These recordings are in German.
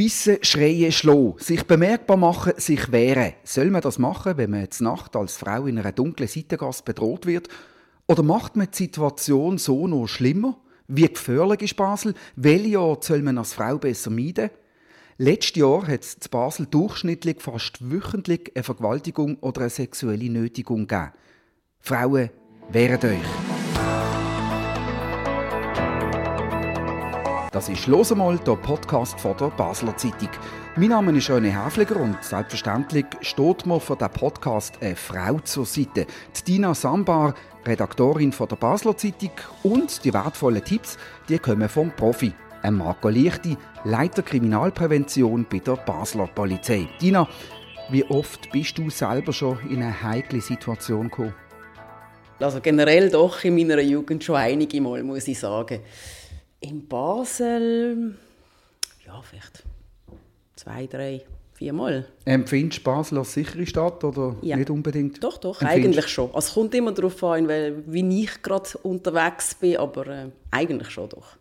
Bissen, schreien, schlagen, sich bemerkbar machen, sich wehren. Soll man das machen, wenn man zur Nacht als Frau in einer dunklen Seitengasse bedroht wird? Oder macht man die Situation so noch schlimmer? Wie gefährlich ist Basel? Welche Ort soll man als Frau besser meiden? Letztes Jahr hat es in Basel durchschnittlich fast wöchentlich eine Vergewaltigung oder eine sexuelle Nötigung gegeben. Frauen, wehret euch! Das ist «Los einmal», der Podcast von der Basler Zeitung. Mein Name ist René Häfliger und selbstverständlich steht mir für diesen Podcast eine Frau zur Seite. Die Dina Sambar, Redaktorin von der Basler Zeitung und die wertvollen Tipps, die kommen vom Profi, Marco Lichti, Leiter Kriminalprävention bei der Basler Polizei. Dina, wie oft bist du selber schon in eine heikle Situation gekommen? Also generell doch in meiner Jugend schon einige Mal, muss ich sagen. In Basel, ja, vielleicht zwei, drei, vier Mal. Empfindest du Basel als sichere Stadt oder ja. nicht unbedingt? Doch, doch, Empfindest? eigentlich schon. Also es kommt immer darauf an, wie ich gerade unterwegs bin, aber äh, eigentlich schon doch.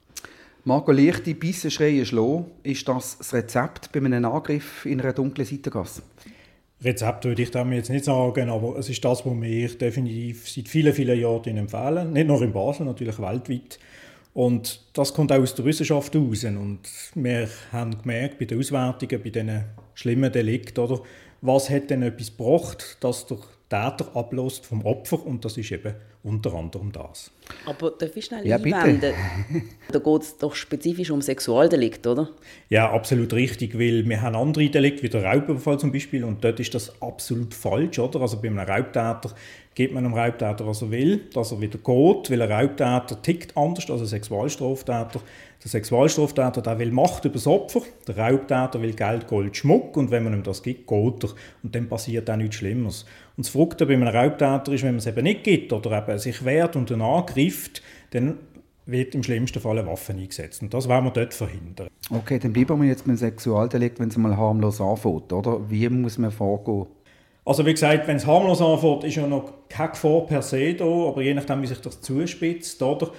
Marco Lichti, Bissen, Schreien, Schlo, ist das das Rezept bei einem Angriff in einer dunklen Seitengasse? Rezept würde ich damit jetzt nicht sagen, aber es ist das, was wir definitiv seit vielen, vielen Jahren empfehlen. Nicht nur in Basel, natürlich weltweit. Und das kommt auch aus der Wissenschaft heraus. Und wir haben gemerkt bei den Auswertungen, bei diesen schlimmen Delikten, oder, was hat denn etwas gebracht, dass der Täter ablässt vom Opfer und das ist eben unter anderem das. Aber darf ich schnell ja, einwenden? da geht es doch spezifisch um Sexualdelikt, oder? Ja, absolut richtig, weil wir haben andere Delikte, wie der Raubüberfall zum Beispiel und dort ist das absolut falsch, oder? Also bei einem Raubtäter gibt man einem Raubtäter, was er will, dass er wieder geht, weil ein Raubtäter tickt anders als ein Sexualstraftäter. Der Sexualstraftäter der will Macht über das Opfer, der Raubtäter will Geld, Gold, Schmuck und wenn man ihm das gibt, geht er. Und dann passiert auch nichts Schlimmeres. Und das Verrückte bei einem Raubtäter ist, wenn man es eben nicht gibt oder eben sich wehrt und dann angreift, dann wird im schlimmsten Fall eine Waffe eingesetzt. Und das wollen wir dort verhindern. Okay, dann bleiben wir jetzt beim Sexualdelikt, wenn es mal harmlos anfängt, oder? Wie muss man vorgehen? Also wie gesagt, wenn es harmlos anfängt, ist ja noch kein Gefahr per se da, aber je nachdem, wie sich das zuspitzt, oder?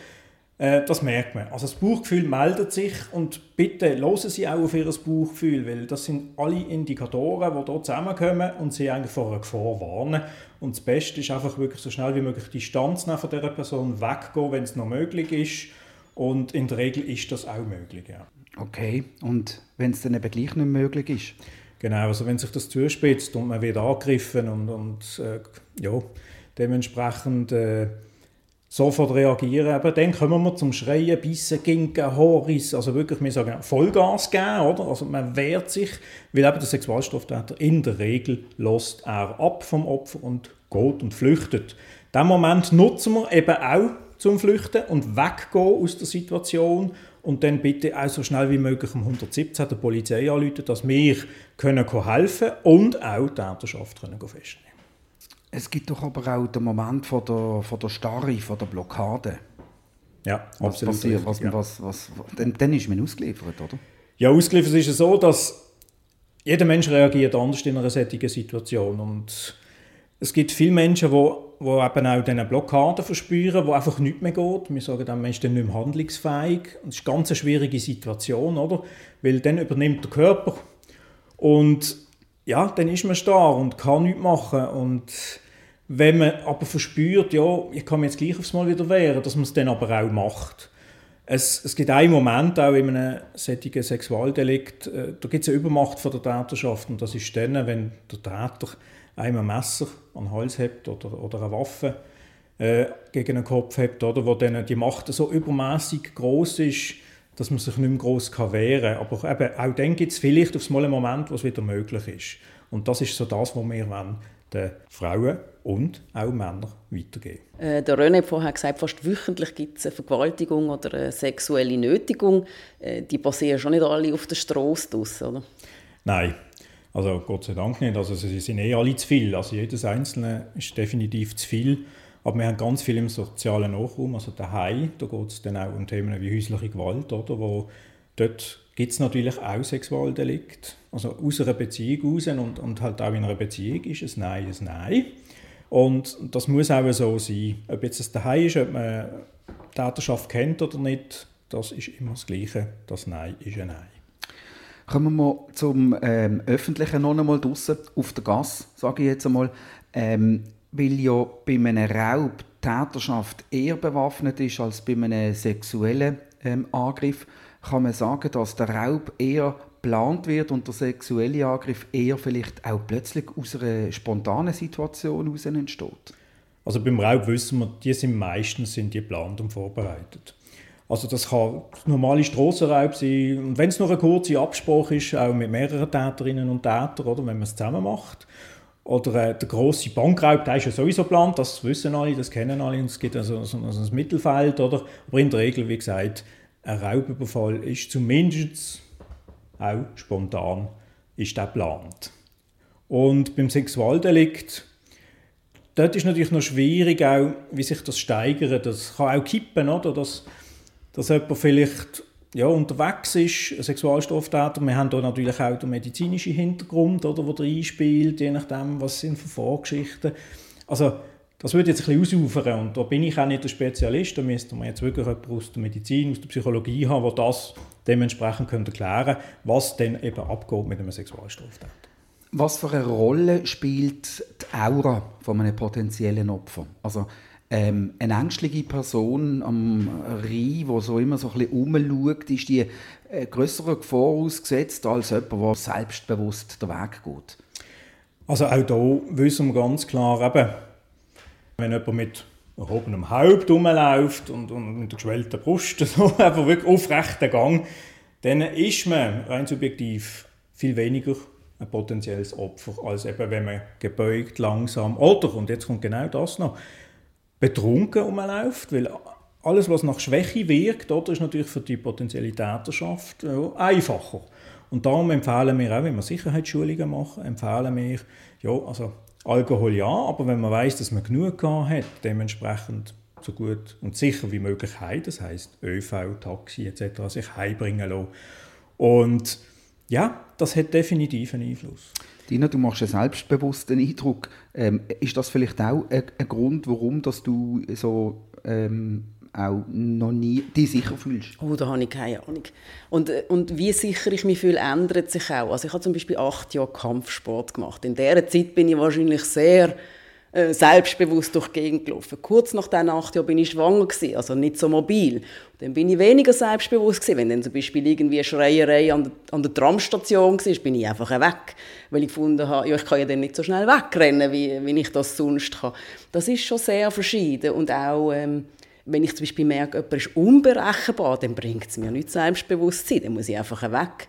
Äh, das merkt man. Also das Bauchgefühl meldet sich und bitte hören Sie auch auf Ihr Bauchgefühl, weil das sind alle Indikatoren, die hier zusammenkommen und Sie eigentlich vor einer Gefahr warnen. Und das Beste ist einfach wirklich so schnell wie möglich Distanz nehmen von dieser Person, weggehen, wenn es noch möglich ist. Und in der Regel ist das auch möglich, ja. Okay, und wenn es dann eben gleich nicht möglich ist? Genau, also wenn sich das zuspitzt und man wird angegriffen und, und äh, ja, dementsprechend... Äh, sofort reagieren. Aber dann kommen wir zum Schreien, Bissen, Ginken, Horris, also wirklich, wir sagen Vollgas geben, oder? Also man wehrt sich, weil eben der Sexualstraftäter in der Regel lässt er ab vom Opfer und geht und flüchtet. Diesen Moment nutzen wir eben auch zum Flüchten und weggehen aus der Situation und dann bitte auch so schnell wie möglich um 117 der Polizei anrufen, dass wir können helfen und auch die Täterschaft können festnehmen es gibt doch aber auch den Moment von der, von der Starre, von der Blockade. Ja, was absolut. Passiert, was, ja. was, was, dann, dann ist man ausgeliefert, oder? Ja, ausgeliefert ist es so, dass jeder Mensch reagiert anders in einer solchen Situation. Und es gibt viele Menschen, die, die eben auch diese Blockaden verspüren, wo einfach nichts mehr geht. Wir sagen dann, man ist dann nicht mehr handlungsfähig. Und das ist eine ganz schwierige Situation, oder? Weil dann übernimmt der Körper und ja, dann ist man starr und kann nichts machen. Und wenn man aber verspürt, ja, ich kann mich jetzt gleich aufs Mal wieder wehren, dass man es dann aber auch macht. Es, es gibt einen Moment auch in einem solchen Sexualdelikt, äh, da gibt es eine Übermacht von der Täterschaft und das ist dann, wenn der Täter einem ein Messer an den Hals hat oder, oder eine Waffe äh, gegen den Kopf hat, oder, wo dann die Macht so übermäßig groß ist, dass man sich nicht mehr gross wehren kann. Aber eben, auch dann gibt es vielleicht auf einen Moment, wo es wieder möglich ist. Und das ist so das, was wir wollen, den Frauen und auch Männern weitergeben. Äh, der René hat vorher gesagt, fast wöchentlich gibt es eine Vergewaltigung oder eine sexuelle Nötigung. Äh, die passieren schon nicht alle auf der Straße draus, oder? Nein, also Gott sei Dank nicht. Also sie sind eh alle zu viel. Also jedes Einzelne ist definitiv zu viel. Aber wir haben ganz viel im sozialen Nachraum, also daheim, da geht es dann auch um Themen wie häusliche Gewalt, oder, wo dort gibt es natürlich auch Sexualdelikt, also aus einer Beziehung raus und, und halt auch in einer Beziehung ist es Nein ein Nein. Und das muss auch so sein. Ob jetzt es daheim ist, ob man Täterschaft kennt oder nicht, das ist immer das Gleiche. Das Nein ist ein Nein. Kommen wir zum ähm, Öffentlichen noch einmal draussen, auf der Gas, sage ich jetzt einmal. Ähm, weil ja bei einem Raub die Täterschaft eher bewaffnet ist als bei einem sexuellen ähm, Angriff, kann man sagen, dass der Raub eher geplant wird und der sexuelle Angriff eher vielleicht auch plötzlich aus einer spontanen Situation heraus entsteht? Also beim Raub wissen wir, die sind meistens sind die geplant und vorbereitet. Also das kann normale Strassenraub sein und wenn es noch eine kurze Absprache ist, auch mit mehreren Täterinnen und Tätern, oder wenn man es zusammen macht. Oder äh, der große Bankraub, der ist ja sowieso geplant, das wissen alle, das kennen alle es gibt also so, so ein Mittelfeld, oder? Aber in der Regel, wie gesagt, ein Raubüberfall ist zumindest auch spontan ist der geplant. Und beim Sexualdelikt, dort ist natürlich noch schwierig, auch, wie sich das steigert. Das kann auch kippen, oder? Dass, dass jemand vielleicht ja, unterwegs ist, Sexualstraftäter. Wir haben hier natürlich auch den medizinischen Hintergrund, oder, der einspielt, je nachdem, was sind für Vorgeschichten. Also, das würde jetzt ein bisschen ausufern und da bin ich auch nicht der Spezialist. Da müsste man jetzt wirklich jemanden aus der Medizin, aus der Psychologie haben, der das dementsprechend könnte erklären was dann eben abgeht mit einem Sexualstraftäter. Was für eine Rolle spielt die Aura von einem potenziellen Opfer? Also ähm, eine ängstliche Person am Rhein, die so immer so ein bisschen umschaut, ist die äh, größere Gefahr ausgesetzt als jemand, der selbstbewusst den Weg geht? Also auch hier wissen wir ganz klar, eben, wenn jemand mit erhobenem Haupt rumläuft und, und mit der geschwellten Brust, so einfach wirklich aufrechten Gang, dann ist man rein subjektiv viel weniger ein potenzielles Opfer, als eben, wenn man gebeugt, langsam oder, und jetzt kommt genau das noch, betrunken rumläuft, weil alles, was nach Schwäche wirkt, oder, ist natürlich für die potenzielle Täterschaft ja, einfacher. Und darum empfehlen wir auch, wenn wir Sicherheitsschulungen machen, empfehlen wir, ja, also Alkohol ja, aber wenn man weiß, dass man genug gehabt hat, dementsprechend so gut und sicher wie möglich heim, das heißt ÖV, Taxi etc. sich heimbringen lassen. Und ja, das hat definitiv einen Einfluss. Dina, du machst einen selbstbewussten Eindruck. Ähm, ist das vielleicht auch ein, ein, Grund, warum dass du so ähm, auch noch nie dich sicher fühlst? Oh, da habe ich keine Ahnung. Und, äh, und wie sicher ich mich fühle, ändert sich auch. Also ich habe zum Beispiel acht Jahre Kampfsport gemacht. In dieser Zeit bin ich wahrscheinlich sehr selbstbewusst durch die Gegend gelaufen. Kurz nach diesen acht Jahren bin ich schwanger gewesen, also nicht so mobil. Dann bin ich weniger selbstbewusst gewesen. Wenn dann zum Beispiel irgendwie eine Schreierei an der, an der Tramstation war, bin ich einfach weg, weil ich gefunden habe, ja, ich kann ja dann nicht so schnell wegrennen, wie, wie ich das sonst kann. Das ist schon sehr verschieden und auch ähm, wenn ich zum Beispiel merke, jemand ist unberechenbar, dann bringt es mir nicht Selbstbewusstsein, dann muss ich einfach weg.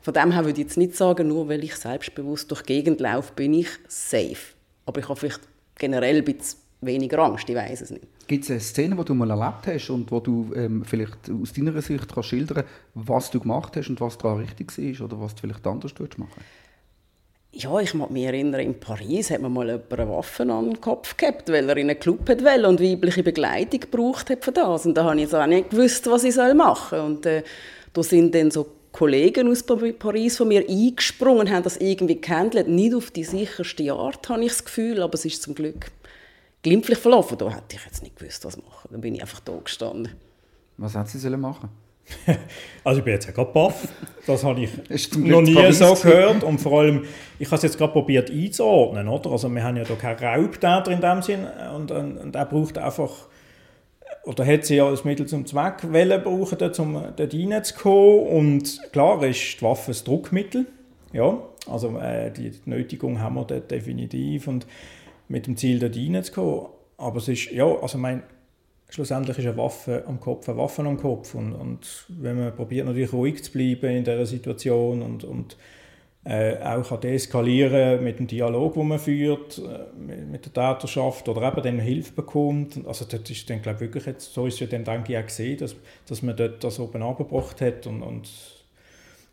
Von dem her würde ich jetzt nicht sagen, nur weil ich selbstbewusst durch die Gegend laufe, bin ich safe. Aber ich habe vielleicht generell ein bisschen weniger Angst, ich weiß es nicht. Gibt es eine Szene, die du mal erlebt hast und wo du ähm, vielleicht aus deiner Sicht kannst schildern was du gemacht hast und was daran richtig war oder was du vielleicht anders machen ja, ich mag mich erinnern, in Paris hat man mal eine Waffe an den Kopf gehabt, weil er in einen Club hat wollte und weibliche Begleitung gebraucht hat für das. Und da habe ich so auch nicht gewusst, was ich machen soll. Und äh, da sind dann so Kollegen aus Paris von mir eingesprungen und haben das irgendwie gehandelt. Nicht auf die sicherste Art, habe ich das Gefühl, aber es ist zum Glück glimpflich verlaufen. Da hätte ich jetzt nicht gewusst, was machen. Dann bin ich einfach da gestanden. Was hat sie machen also ich bin jetzt ja gerade baff. Das habe ich noch nie so gehört. Und vor allem, ich habe es jetzt gerade probiert einzuordnen. Oder? Also wir haben ja da keinen Raubtäter in dem Sinn. Und, und, und er braucht einfach, oder hat sie ja als Mittel zum Zweck wollen brauchen, um dort reinzukommen. Und klar ist die Waffe ein Druckmittel. Ja, also äh, die Nötigung haben wir dort definitiv. Und mit dem Ziel, dort reinzukommen. Aber es ist, ja, also mein schlussendlich ist eine Waffe am Kopf eine Waffe am Kopf. Und, und wenn man probiert natürlich ruhig zu bleiben in dieser Situation und, und äh, auch kann deeskalieren mit dem Dialog, den man führt, äh, mit, mit, der Täterschaft oder eben dann Hilfe bekommt. Also das ist dann, glaube ich, wirklich jetzt, so ist es ja dann, denke ich, auch gesehen, dass, dass man dort das oben abgebracht hat und, und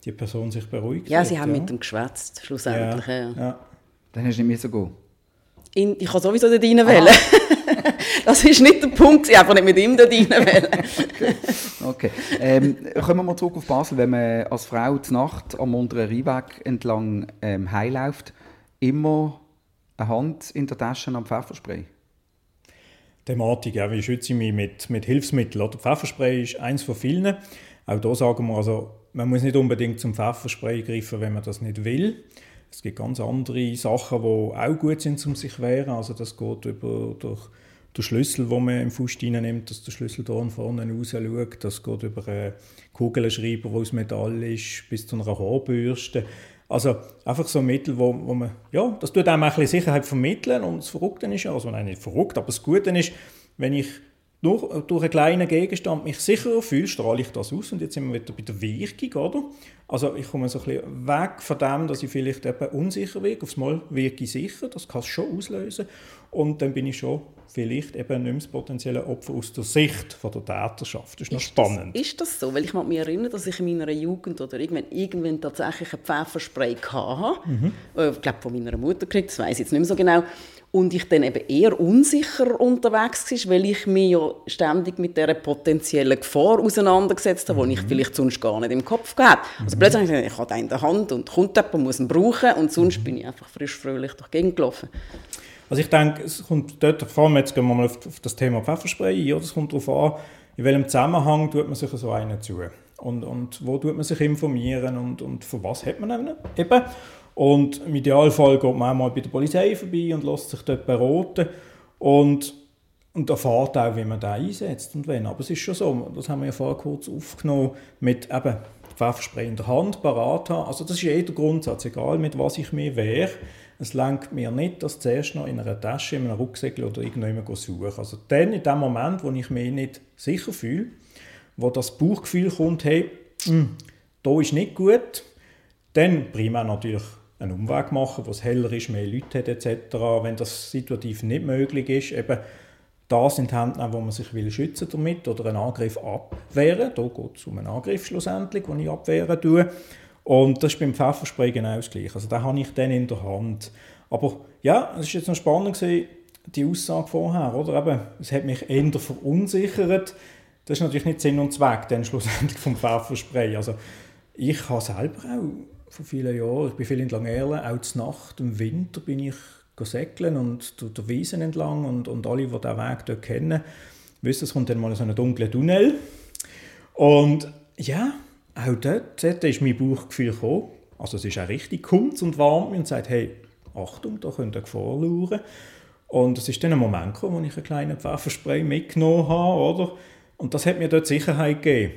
die Person sich beruhigt Ja, sie hat, haben ja. mit ihm geschwätzt, schlussendlich. Ja, ja. ja. Dann hast du nicht mehr so gut. ich kann sowieso dort rein wählen. Das ist nicht der Punkt, ich einfach nicht mit ihm da rein Okay. okay. Ähm, kommen wir mal zurück auf Basel. Wenn man als Frau die Nacht am unteren Rheinweg entlang ähm, heimläuft, immer eine Hand in der Tasche am Pfefferspray? Thematik, wie schütze ich mich mit, mit Hilfsmitteln? Oder Pfefferspray ist eins von vielen. Auch da sagen wir, also man muss nicht unbedingt zum Pfefferspray greifen, wenn man das nicht will. Es gibt ganz andere Sachen, die auch gut sind, um sich zu wehren. Also das geht über durch den Schlüssel, den man im Fuß nimmt, dass der Schlüsseldorn vorne raus schaut. Das geht über einen Kugelschreiber, der aus Metall ist, bis zu einer Haarbürste. Also einfach so Mittel, wo, wo man, ja, das tut einem ein bisschen Sicherheit vermitteln und das Verrückte ist, also nein, nicht verrückt, aber das Gute ist, wenn ich durch, durch einen kleinen Gegenstand mich sicherer fühle, strahle ich das aus. Und jetzt sind wir wieder bei der Wirkung, oder? Also ich komme so ein bisschen weg von dem, dass ich vielleicht eben unsicher wirke. Aufs Mal wirke ich sicher, das kann es schon auslösen. Und dann bin ich schon vielleicht eben nicht mehr das potenzielle Opfer aus der Sicht von der Täterschaft. Das ist noch ist spannend. Das, ist das so? Weil ich mich erinnere, dass ich in meiner Jugend oder irgendwann, irgendwann tatsächlich ein Pfefferspray hatte. Mhm. Ich glaube, von meiner Mutter gekriegt, das weiß ich jetzt nicht mehr so genau und ich dann eben eher unsicher unterwegs war, weil ich mich ja ständig mit dieser potenziellen Gefahr auseinandergesetzt habe, mhm. die ich vielleicht sonst gar nicht im Kopf hatte. Also mhm. plötzlich habe ich gesagt, ich habe den in der Hand und kommt jemand, muss ihn brauchen und sonst mhm. bin ich einfach frisch fröhlich durch die Gegend gelaufen. Also ich denke, es kommt dort, vor allem jetzt gehen wir mal auf, das Thema Pfefferspray ein, es kommt darauf an, in welchem Zusammenhang tut man sich so einen zu und, und wo tut man sich informieren und, und für was hat man eben. Und im Idealfall geht man auch mal bei der Polizei vorbei und lässt sich dort beraten und, und erfahrt auch, wie man da einsetzt und wenn. Aber es ist schon so, das haben wir ja vorher kurz aufgenommen, mit eben Pfefferspray in der Hand parat haben. Also das ist eh der Grundsatz, egal mit was ich mir wehre. Es lenkt mir nicht, dass zuerst noch in einer Tasche, in einem Rucksäckchen oder irgendjemand suchen. Also dann, in dem Moment, wo ich mich nicht sicher fühle, wo das Bauchgefühl kommt, hey, mh, hm, da ist nicht gut, dann primär natürlich einen Umweg machen, wo es heller ist, mehr Leute hat etc. Wenn das situativ nicht möglich ist, eben das in die Hände wo man sich will schützen damit oder einen Angriff abwehren. Da geht es um einen Angriff schlussendlich, den ich abwehren tue. Und das ist beim Pfefferspray genau das Gleiche. Also den habe ich dann in der Hand. Aber ja, es ist jetzt noch spannend gewesen, die Aussage vorher, oder? Eben, es hat mich eher verunsichert. Das ist natürlich nicht Sinn und Zweck dann schlussendlich vom Pfefferspray. Also ich habe selber auch vor vielen Jahren. Ich bin viel in Langerle, auch zur Nacht, im Winter bin ich segeln und durch die Wiesen entlang und, und alle, die diesen Weg dort kennen, wissen, es kommt dann mal so ein dunkler Tunnel. Und ja, auch dort, dort ist mein Bauchgefühl gekommen. Also es ist auch richtig kommt und warm und sagt, hey, Achtung, da könnte eine Gefahr lauern. Und es ist dann ein Moment gekommen, wo ich einen kleinen Pfefferspray mitgenommen habe, oder? Und das hat mir dort Sicherheit gegeben.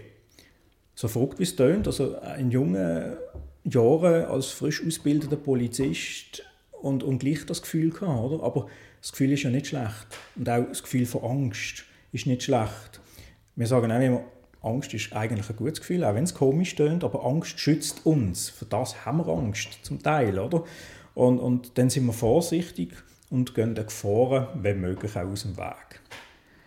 So verrückt wie es tönt, also ein junger Jahre als frisch ausgebildeter Polizist und, und gleich das Gefühl gehabt, oder? Aber das Gefühl ist ja nicht schlecht. Und auch das Gefühl von Angst ist nicht schlecht. Wir sagen auch immer, Angst ist eigentlich ein gutes Gefühl, auch wenn es komisch tönt, aber Angst schützt uns. Für das haben wir Angst, zum Teil, oder? Und, und dann sind wir vorsichtig und gehen den Gefahren, wenn möglich, auch aus dem Weg.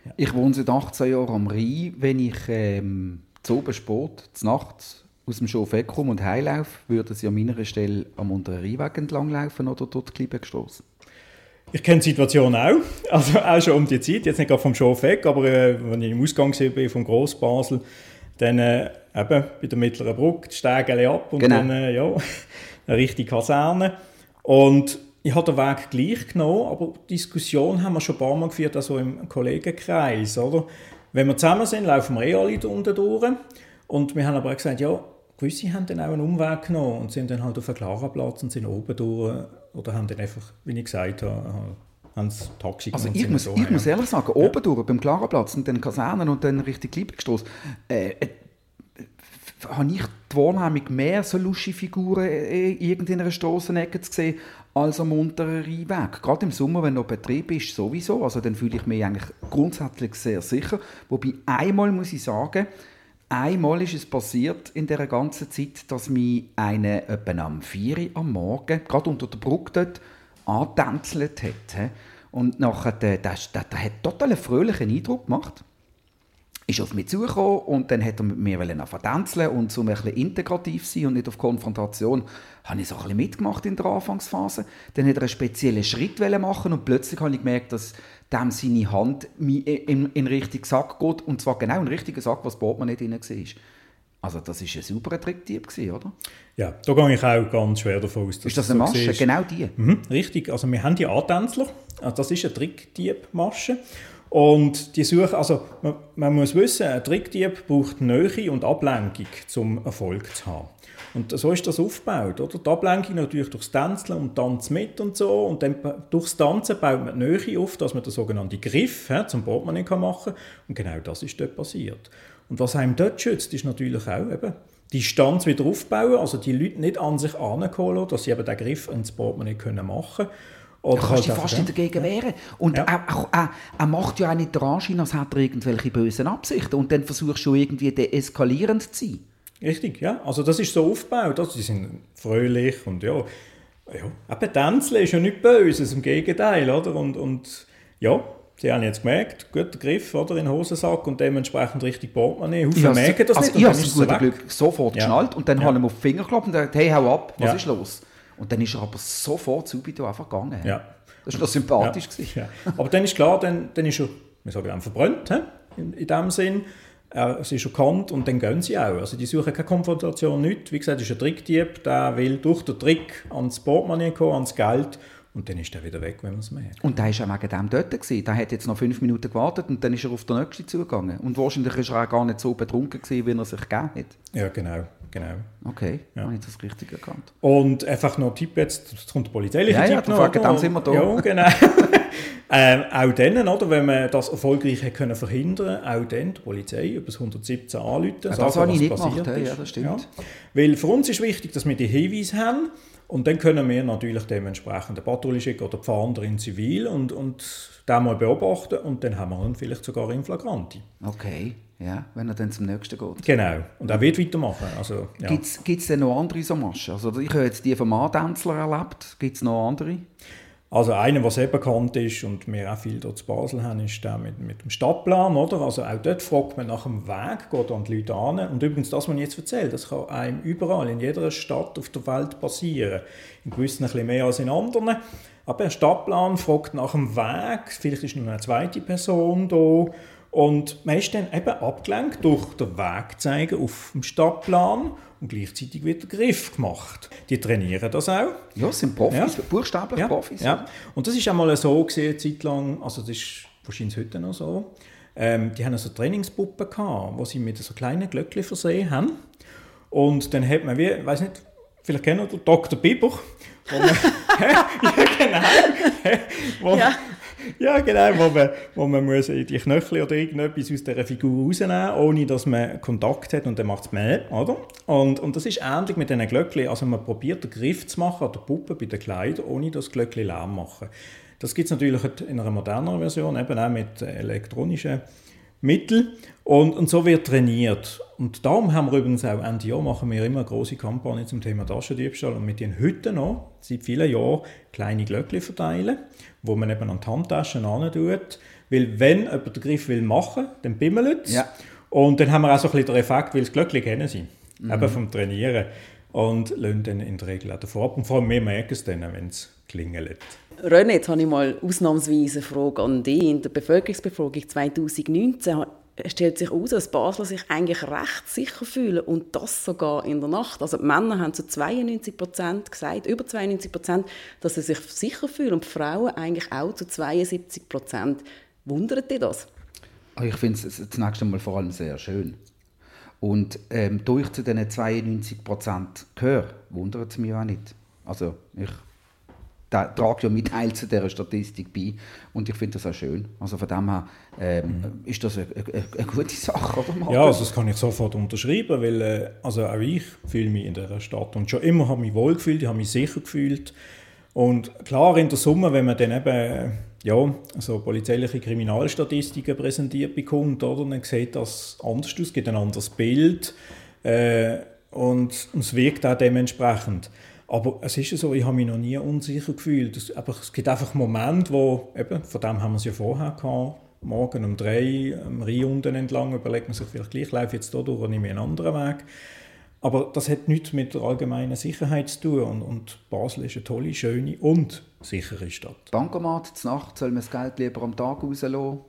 Ja. Ich wohne seit 18 Jahren am Rhein. Wenn ich ähm, zu oben Sport, zu Nacht aus dem Schof wegkomme und heimlaufe, würden Sie an meiner Stelle am unteren Rheinweg entlanglaufen oder dort Klippengestoss? Ich kenne die Situation auch, also auch schon um die Zeit, jetzt nicht gerade vom Schof weg, aber äh, wenn ich im Ausgang war vom Grossbasel, dann äh, eben bei der mittleren Brücke, die Stege ab und genau. dann äh, ja, eine richtige Kaserne. Und ich habe den Weg gleich genommen, aber die Diskussion haben wir schon ein paar Mal geführt, also im Kollegenkreis. Oder? Wenn wir zusammen sind, laufen wir eh alle unten durch. Und wir haben aber auch gesagt, ja, gewisse haben dann auch einen Umweg genommen und sind dann halt auf den Klaraplatz und sind oben durch oder haben dann einfach, wie ich gesagt habe, haben das Taxi Also ich muss, ich muss ehrlich sagen, ja. oben durch, beim Klaraplatz und dann Kasernen und dann richtig gestoßen, äh, äh, habe ich die Wahrnehmung, mehr so lustige Figuren äh, in irgendeiner Strassenecke zu sehen, als am unteren Rheinweg. Gerade im Sommer, wenn noch Betrieb ist, sowieso. Also dann fühle ich mich eigentlich grundsätzlich sehr sicher. Wobei einmal muss ich sagen, Einmal ist es passiert in der ganzen Zeit, dass mich eine etwa am 4 Uhr am Morgen, gerade unter der Brücke dort, angetänzelt hat. Und nachher, der, der, der, der hat total einen fröhlichen Eindruck gemacht ist auf mich zugekommen und dann hat er mit mir tänzeln und um ein bisschen integrativ sein und nicht auf Konfrontation, habe ich so ein bisschen mitgemacht in der Anfangsphase. Dann hat er einen speziellen Schritt machen und plötzlich habe ich gemerkt, dass dem seine Hand in, in, Richtung Sack geht und zwar genau in den richtigen Sack, was Portemonnaie nicht drin war. Also das war ein super Trickdieb, oder? Ja, da gehe ich auch ganz schwer davon aus. Dass ist das eine Masche? Genau die? Mhm, richtig, also wir haben die Antänzler, also das ist eine Trickdiebmasche Und die Suche, also man, man muss wissen, ein Trickdieb braucht Nähe und Ablenkung, um Erfolg zu haben. Und so ist das aufgebaut. Oder? Die Ablenkung natürlich durchs Tänzeln und Tanz mit und so. Und dann durchs Tanzen baut man die Nähe auf, dass man den sogenannten Griff he, zum Portemonnaie machen kann. Und genau das ist dort passiert. Und was einem dort schützt, ist natürlich auch eben die Distanz wieder aufbauen, also die Leute nicht an sich heranholen, dass sie eben den Griff ins Portemonnaie können machen können. Oder du kannst halt fast nicht dagegen wehren. Und ja. er, er, er, macht ja auch nicht Anschein, als hätte er irgendwelche bösen Absichten. Und dann versuchst du irgendwie deeskalierend zu sein. Richtig, ja. Also das ist so aufgebaut. Also, die sind fröhlich und ja, ja. Eben Tänzeln ist ja nicht Böses, im Gegenteil, oder? Und, und ja, Sie haben jetzt gemerkt, guter Griff oder, in den Hosensack und dementsprechend richtig Portemonnaie. Haufen merken das also nicht. Ich habe es gut Glück sofort ja. geschnallt und dann ja. habe ich ihm auf die Finger geklappt und gesagt, hey, hau ab, was ja. ist los? Und dann ist er aber sofort subito einfach gegangen. Ja. Das war noch sympathisch. Ja. ja. Aber dann ist klar, dann, dann ist er, wir sagen, verbrannt, in, in dem Sinn. Er, es ist erkannt und dann gehen sie auch. Also die suchen keine Konfrontation, nicht. Wie gesagt, es ist ein Trickdieb, der will durch den Trick ans Portemonnaie kommen, ans Geld und dann ist er wieder weg, wenn man es merkt. Und der war auch wegen dem dort. Gewesen. Der hat jetzt noch fünf Minuten gewartet und dann ist er auf den nächsten zugegangen. Und wahrscheinlich war er auch gar nicht so betrunken, gewesen, wie er sich gegeben hat. Ja, genau. genau. Okay, ja. habe ich das richtig erkannt. Und einfach noch ein Tipp jetzt, es kommt der polizeiliche ja, Tipp ja, noch. Ja, sind wir da. Ja, genau. ähm, auch dann, oder, wenn man das erfolgreich können verhindern auch dann die Polizei über das 117 anrufen. Ja, das habe ich nicht gemacht, ja, das stimmt. Ja. Weil für uns ist wichtig, dass wir die Hinweise haben, und dann können wir natürlich dementsprechend eine Patrouille schicken oder die Fahnder in Zivil und, und den mal beobachten und dann haben wir ihn vielleicht sogar in Flagranti. Okay, ja, wenn er dann zum nächsten geht. Genau, und er wird weitermachen. Also, ja. Gibt es denn noch andere so Maschen? Also ich habe jetzt die vom Adenzler erlebt, gibt es noch andere? Also einer, der sehr bekannt ist und wir auch viel dort zu Basel haben, ist der mit, mit dem Stadtplan. Oder? Also auch dort fragt man nach dem Weg, geht an die Leute an. Und übrigens, das, was ich jetzt erzähle, das kann einem überall, in jeder Stadt auf der Welt passieren. In gewissen ein bisschen mehr als in anderen. Aber ein Stadtplan fragt nach dem Weg, vielleicht ist noch eine zweite Person da. Und man ist dann eben abgelenkt durch den Wegzeiger auf dem Stadtplan und gleichzeitig wird der Griff gemacht. Die trainieren das auch. Ja, das sind Profis, ja. buchstäblich ja. Profis. Ja. Und das ist einmal so gesehen, eine Zeit lang, also das ist wahrscheinlich heute noch so, ähm, die haben so Trainingspuppen gehabt, wo sie mit so kleinen Glöckchen versehen haben. Und dann hat man wie, ich weiß nicht, vielleicht kennt ihr Dr. Biber, wo man, ja, genau, wo, ja. Ja, genau, wo man, wo man muss die Knöchel oder irgendetwas aus dieser Figur rausnehmen ohne dass man Kontakt hat und dann macht es mehr, oder? Und, und das ist ähnlich mit diesen Glöckchen. Also man probiert den Griff zu machen an der Puppe bei den Kleidern, ohne dass Glöckchen Lärm machen. Das gibt es natürlich in einer moderneren Version, eben auch mit elektronischen Mittel und, und so wird trainiert. Und darum haben wir übrigens auch Ende Jahr machen wir immer eine große Kampagne zum Thema Taschendiebstahl und mit den heute noch seit vielen Jahren kleine Glöckchen verteilen, wo man eben an die Handtaschen tut. Weil wenn jemand den Griff will machen, dann bimmelt es. Ja. Und dann haben wir auch so ein bisschen den Effekt, weil das Glöckchen kennen sie, mhm. eben vom Trainieren und lassen dann in der Regel auch davor ab. Und vor allem wir merken es dann, wenn es klingelt. René, jetzt habe ich mal ausnahmsweise eine Frage an dich. In der Bevölkerungsbefragung 2019 stellt sich aus, dass Basler sich eigentlich recht sicher fühlen und das sogar in der Nacht. Also die Männer haben zu 92 Prozent gesagt, über 92 Prozent, dass sie sich sicher fühlen und die Frauen eigentlich auch zu 72 Prozent. Wundert dich das? Ah, ich finde es zunächst einmal vor allem sehr schön. Und ähm, durch zu diesen 92 Prozent gehöre, wundert es mich auch nicht. Also ich da, trage ja mit Teil zu dieser Statistik bei und ich finde das auch schön. Also von dem her ähm, mhm. ist das eine, eine, eine, gute Sache, oder Markus? Ja, also das kann ich sofort unterschreiben, weil äh, also auch ich fühle mich in dieser Stadt und schon immer habe ich mich wohl gefühlt, ich habe mich sicher gefühlt und klar in der Summe, wenn man dann eben ja, also polizeiliche Kriminalstatistiken präsentiert bekommt, oder, dann sieht das anders aus, es gibt ein anderes Bild äh, und, und es wirkt auch dementsprechend. Aber es ist ja so, ich habe mich noch nie unsicher gefühlt. Es, aber es gibt einfach Momente, wo, eben, von dem haben wir es ja vorher gehabt, morgen um drei am Rhein unten entlang, überlegt man sich vielleicht gleich, laufe jetzt hier durch oder nehme einen anderen Weg. Aber das hat nichts mit der allgemeinen Sicherheit zu tun. Und, und Basel ist eine tolle, schöne und sichere Stadt. Bankomat, zur Nacht soll man das Geld lieber am Tag rauslassen?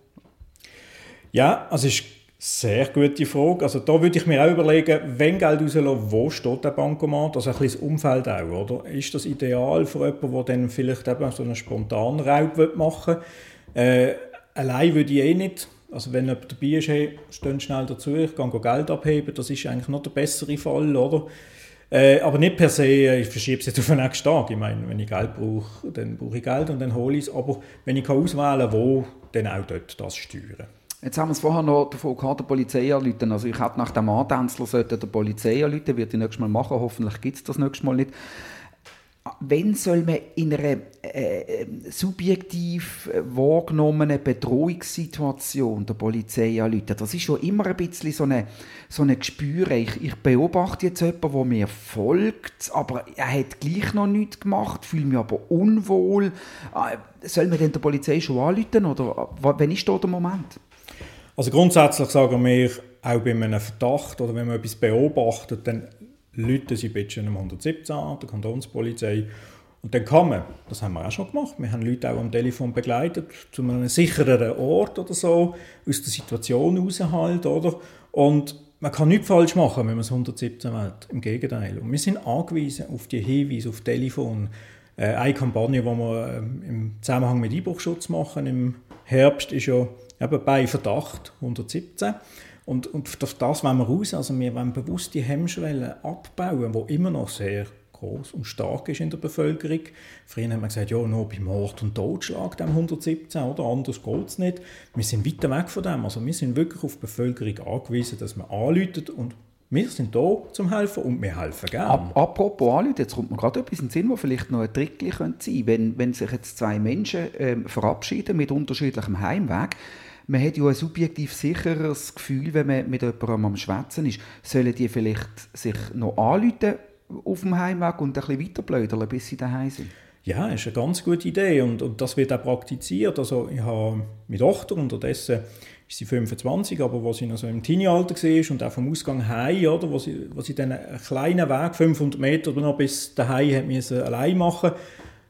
Ja, also es ist sehr gute Frage. Also da würde ich mir auch überlegen, wenn Geld rauslassen, wo steht der Bankomat? Also ein bisschen das Umfeld auch, oder? Ist das ideal für jemanden, der dann vielleicht eben so einen spontanen Raub machen will? Äh, allein würde ich eh nicht, also wenn jemand dabei ist, hey, stehen schnell dazu, ich kann Geld abheben, das ist eigentlich noch der bessere Fall, oder? Äh, aber nicht per se, äh, ich verschiebe es jetzt auf den nächsten Tag. Ich meine, wenn ich Geld brauche, dann brauche ich Geld und dann hole ich es. Aber wenn ich auswählen kann, wo, dann auch dort das steuern. Jetzt haben wir es vorher noch davon gehabt, der Polizei anrufen. Also ich hätte nach dem Antänzler sollte der Polizei anrufen, wird ich nächstes Mal machen, hoffentlich gibt es das nächstes Mal nicht wenn soll man in einer äh, subjektiv wahrgenommenen Bedrohungssituation der Polizei anrufen? Das ist schon immer ein bisschen so ein so eine Gespür. Ich, ich, beobachte jetzt jemanden, der mir folgt, aber er hat gleich noch nichts gemacht, fühle mich aber unwohl. Äh, soll man denn der Polizei schon anrufen oder wann ist da der Moment? Also grundsätzlich sagen wir, auch bei einem Verdacht oder wenn man etwas beobachtet, dann Leute sie bitte um 117 an, der Kantonspolizei. Und dann kann man, das haben wir auch schon gemacht, wir haben Leute auch am Telefon begleitet, zu einem sichereren Ort oder so, aus der Situation raus halt, oder? Und man kann nichts falsch machen, wenn man es 117 wählt. Im Gegenteil. Und wir sind angewiesen auf die Hinweise, auf Telefon. Äh, eine Kampagne, die wir äh, im Zusammenhang mit Einbruchschutz machen im Herbst, ist ja eben bei Verdacht 117. Und, und auf das wollen wir raus. Also wir wollen bewusst die Hemmschwelle abbauen, die immer noch sehr groß und stark ist in der Bevölkerung. Früher haben wir gesagt, ja, nur bei Mord und Totschlag, dem 117, oder anders geht es nicht. Wir sind weit weg von dem. Also wir sind wirklich auf die Bevölkerung angewiesen, dass man anläutet und wir sind da zum helfen und wir helfen gerne. Ap apropos Anleute, jetzt kommt mir gerade etwas in den Sinn, wo vielleicht noch ein Trick sein könnte. Wenn, wenn sich jetzt zwei Menschen ähm, verabschieden mit unterschiedlichem Heimweg, man hat ja ein subjektiv sicheres Gefühl, wenn man mit jemandem am Schwätzen ist. Sollen die vielleicht sich noch anrufen auf dem Heimweg und ein bisschen weiterblödeln, bis sie daheim sind? Ja, das ist eine ganz gute Idee und, und das wird auch praktiziert. Also ich habe meine Tochter, unterdessen ist sie 25, aber wo sie noch so im Teenie-Alter war und auch vom Ausgang heim, oder, wo sie, wo sie dann einen kleinen Weg, 500 Meter oder noch bis daheim hat müssen allein machen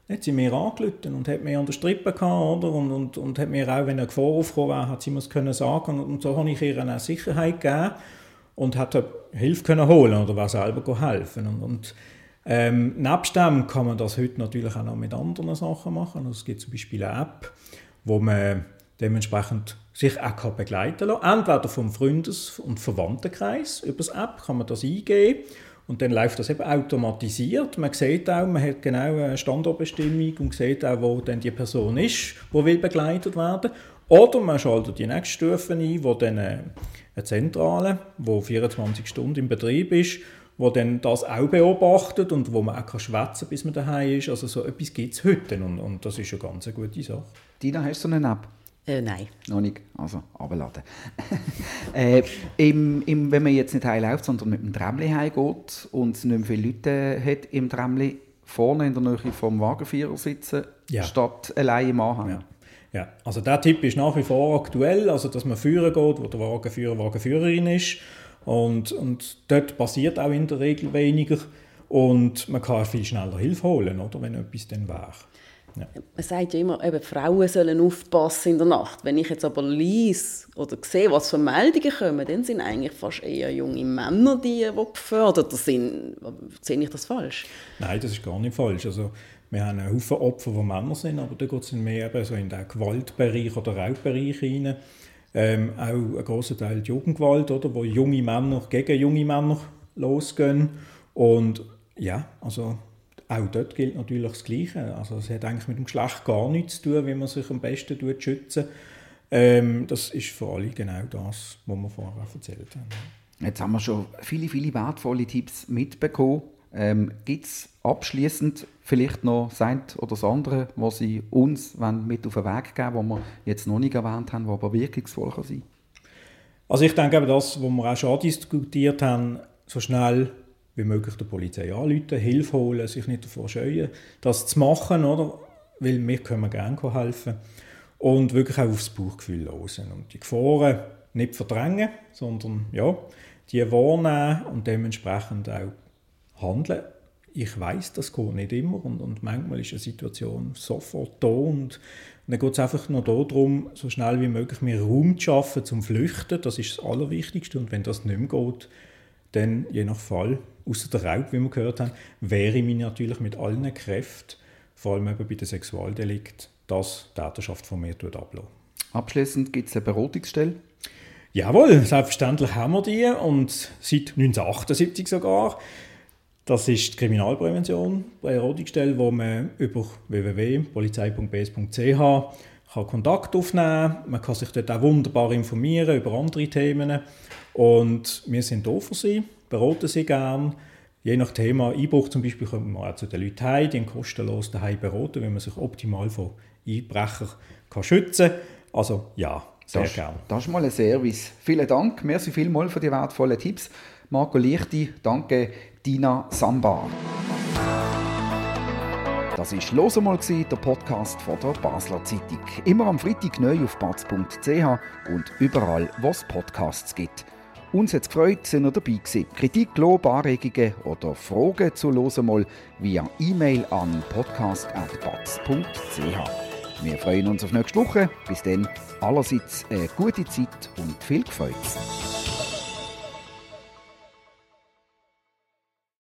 dann hat sie mir angerufen und hat mir an der Strippe gehabt, oder? Und, und, und hat mir auch, wenn eine Gefahr aufgekommen wäre, hat sie mir können sagen. Und, und so habe ich ihr auch Sicherheit gegeben und hat Hilfe können holen oder war selber helfen. Und, und ähm, nebst dem kann man das heute natürlich auch noch mit anderen Sachen machen. Also es gibt zum Beispiel eine App, wo man dementsprechend sich auch begleiten kann. Entweder vom Freundes- und Verwandtenkreis. Über das App kann man das eingeben und dann läuft das eben automatisiert. Man sieht auch, man hat genau eine Standortbestimmung und sieht auch, wo dann die Person ist, die will begleitet werden. Oder man schaltet die nächste Stufe ein, wo dann eine Zentrale, die 24 Stunden im Betrieb ist, wo dann das auch beobachtet und wo man auch kann schwätzen bis man daheim ist. Also so etwas gibt es heute und, und das ist eine ganz gute Sache. Dina, hast du eine App? Äh, nein. Noch nicht, also abladen. äh, im, im, wenn man jetzt nicht heimläuft, sondern mit dem Tramli heimgeht und nicht mehr viele Leute hat im Tramli, vorne in der Nähe vom Wagenführer sitzen, ja. statt allein im Anhang. Ja. ja. also der Tipp ist nach wie vor aktuell, also dass man führen geht, wo der Wagenführer Wagenführerin ist und, und dort passiert auch in der Regel weniger und man kann viel schneller Hilfe holen, oder, wenn etwas dann wäre. Ja. Man sagt ja immer, eben, Frauen sollen aufpassen in der Nacht. Wenn ich jetzt aber lese oder sehe, was für Meldungen kommen, dann sind eigentlich fast eher junge Männer die, die gefördert sind. Sehe ich das falsch? Nein, das ist gar nicht falsch. Also, wir haben einen Haufen Opfer, die Männer sind, aber da geht es mehr so in den Gewaltbereich oder Raubbereich hinein. Ähm, auch ein großer Teil die Jugendgewalt, oder, wo junge Männer gegen junge Männer losgehen. Und ja, also auch dort gilt natürlich das Gleiche. Also es hat eigentlich mit dem Geschlecht gar nichts zu tun, wie man sich am besten schützen ähm, Das ist für alle genau das, was wir vorher erzählt haben. Jetzt haben wir schon viele, viele wertvolle Tipps mitbekommen. Ähm, Gibt es abschließend vielleicht noch das oder das andere, was Sie uns mit auf den Weg geben was wir jetzt noch nicht erwähnt haben, was aber wirkungsvoll kann sein Also ich denke, das, was wir auch schon diskutiert haben, so schnell wie möglich der Polizei anrufen, Hilfe holen, sich nicht davor scheuen, das zu machen, oder? weil wir können gerne helfen und wirklich auch aufs Bauchgefühl losen und die Gefahren nicht verdrängen, sondern ja, die wahrnehmen und dementsprechend auch handeln. Ich weiß, das geht nicht immer und, und manchmal ist eine Situation sofort da und, dann geht es einfach nur darum, so schnell wie möglich mehr Raum zu schaffen zum Flüchten. Das ist das Allerwichtigste und wenn das nicht mehr geht, dann je nach Fall außer der Raub, wie wir gehört haben, wäre mich natürlich mit allen Kräften, vor allem eben bei den Sexualdelikten, das Täterschaft von mir ablassen. Abschließend gibt es eine Beratungsstelle? Jawohl, selbstverständlich haben wir die und seit 1978 sogar. Das ist die Kriminalprävention, eine Beratungsstelle, wo man über www.polizei.bs.ch Kontakt aufnehmen kann. Man kann sich dort auch wunderbar informieren über andere Themen. Und wir sind da für Sie, beraten Sie gerne. Je nach Thema Einbruch zum Beispiel kommt man auch zu den Leuten heim, die kostenlos daheim beraten, wenn man sich optimal von Einbrechern kann schützen kann. Also ja, sehr das, gerne. Das ist mal ein Service. Vielen Dank, merci vielmals für die wertvollen Tipps. Marco Lichti, danke Dina Sambar. Das war «Los einmal», der Podcast von der Basler Zeitung. Immer am Freitag neu auf batz.ch und überall, wo es Podcasts gibt. Uns hat es gefreut, sind ihr dabei gewesen. Kritik, Lob, Anregungen oder Fragen zu «Los einmal» via E-Mail an podcast.batz.ch. Wir freuen uns auf nächste Woche. Bis dann allerseits eine gute Zeit und viel Gefällt.